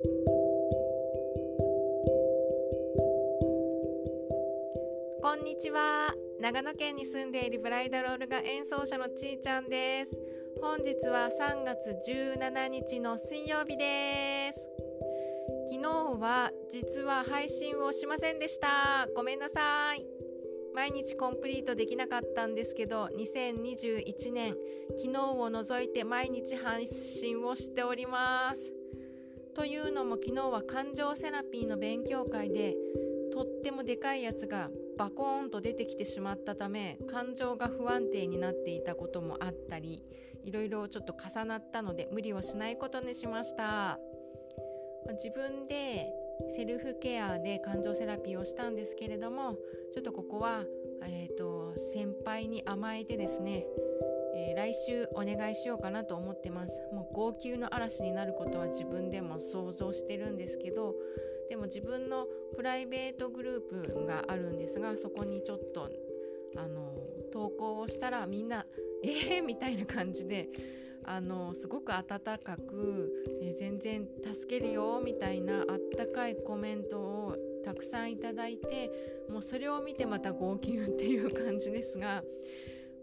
こんにちは。長野県に住んでいるブライダルオルガ演奏者のちーちゃんです。本日は3月17日の水曜日です。昨日は実は配信をしませんでした。ごめんなさい。毎日コンプリートできなかったんですけど2021年昨日を除いて毎日配信をしております。というのも昨日は感情セラピーの勉強会でとってもでかいやつがバコーンと出てきてしまったため感情が不安定になっていたこともあったりいろいろちょっと重なったので無理をしないことにしました。自分でセルフケアで感情セラピーをしたんですけれどもちょっとここは、えーと、先輩に甘えてですね、えー、来週お願いしようかなと思ってますもう号泣の嵐になることは自分でも想像してるんですけどでも自分のプライベートグループがあるんですがそこにちょっとあの投稿をしたらみんな「えー!」みたいな感じであのすごく温かく、えー、全然助けるよみたいなあったかいコメントをたくさんいただいてもうそれを見てまた号泣っていう感じですが、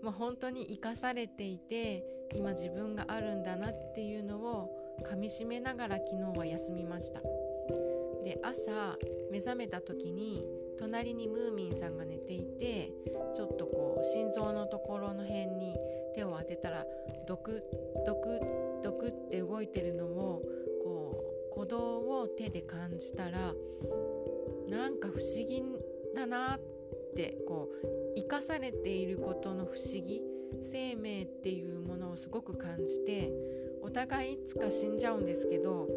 まあ、本当に生かされていて今自分があるんだなっていうのをかみしめながら昨日は休みました。で朝目覚めた時に隣にムーミンさんが寝ていてちょっとこう心臓のところの辺に手を当てたらドクドクドクって動いてるのをこう鼓動を手で感じたらなんか不思議だなってこう生かされていることの不思議生命っていうものをすごく感じてお互いいつか死んじゃうんですけど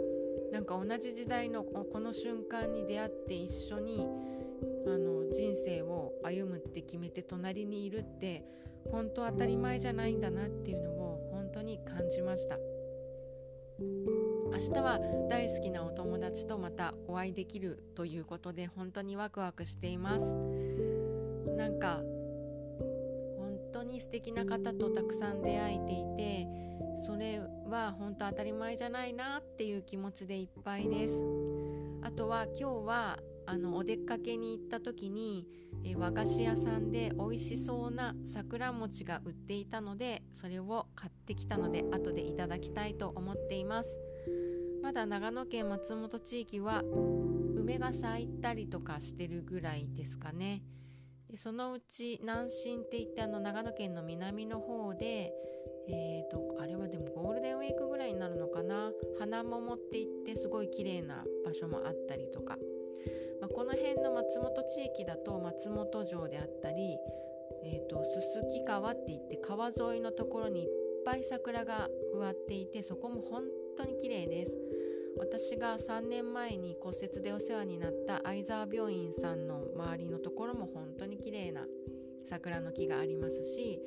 なんか同じ時代のこの瞬間に出会って一緒にあの人生を歩むって決めて隣にいるって本当当たり前じゃないんだなっていうのを本当に感じました。明日は大好きなお友達とまたお会いできるということで本当にワクワクしています。なんか本当に素敵な方とたくさん出会えていてそれは本当当たり前じゃないなっていう気持ちでいっぱいです。あとは今日はあのお出かけに行った時にえ和菓子屋さんで美味しそうな桜餅が売っていたのでそれを買ってきたので後でいただきたいと思っています。まだ長野県松本地域は梅が咲いたりとかしてるぐらいですかね。でそのうち南進って言ってあの長野県の南の方でえーと、あれはでもゴールデンウィークぐらいになるのかな。花桃って言ってすごい綺麗な場所もあったりとか、まあ、この辺の松本地域だと松本城であったり、えーと、すすき川って言って川沿いのところにいっぱい桜が植わっていてそこも本当に綺麗です。私が3年前に骨折でお世話になった相沢病院さんの周りのところも本当に綺麗な桜の木がありますし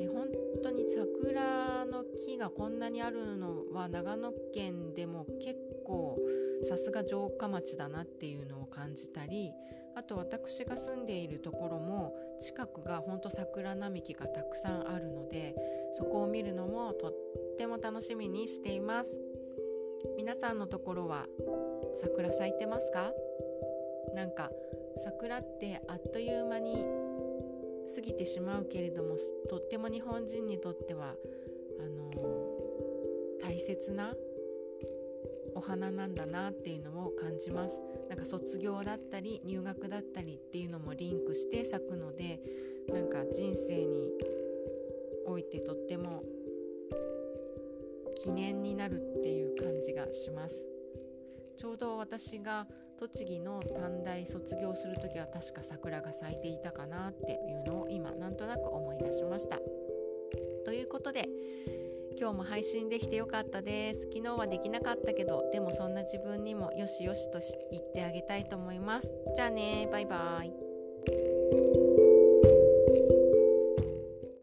え本当に桜の木がこんなにあるのは長野県でも結構さすが城下町だなっていうのを感じたりあと私が住んでいるところも近くがほんと桜並木がたくさんあるのでそこを見るのもとっても楽しみにしています。皆さんのところは桜咲いてますか？なんか桜ってあっという間に過ぎてしまうけれどもとっても日本人にとってはあの大切なお花なんだなっていうのを感じます。なんか卒業だったり入学だったりっていうのもリンクして咲くのでなんか人生においてとっても記念になるっていう感じがします。ちょうど私が栃木の短大卒業する時は確か桜が咲いていたかなっていうのを今なんとなく思い出しました。ということで今日も配信できてよかったです。昨日はできなかったけどでもそんな自分にもよしよしと言ってあげたいと思います。じゃあね。バイバイ。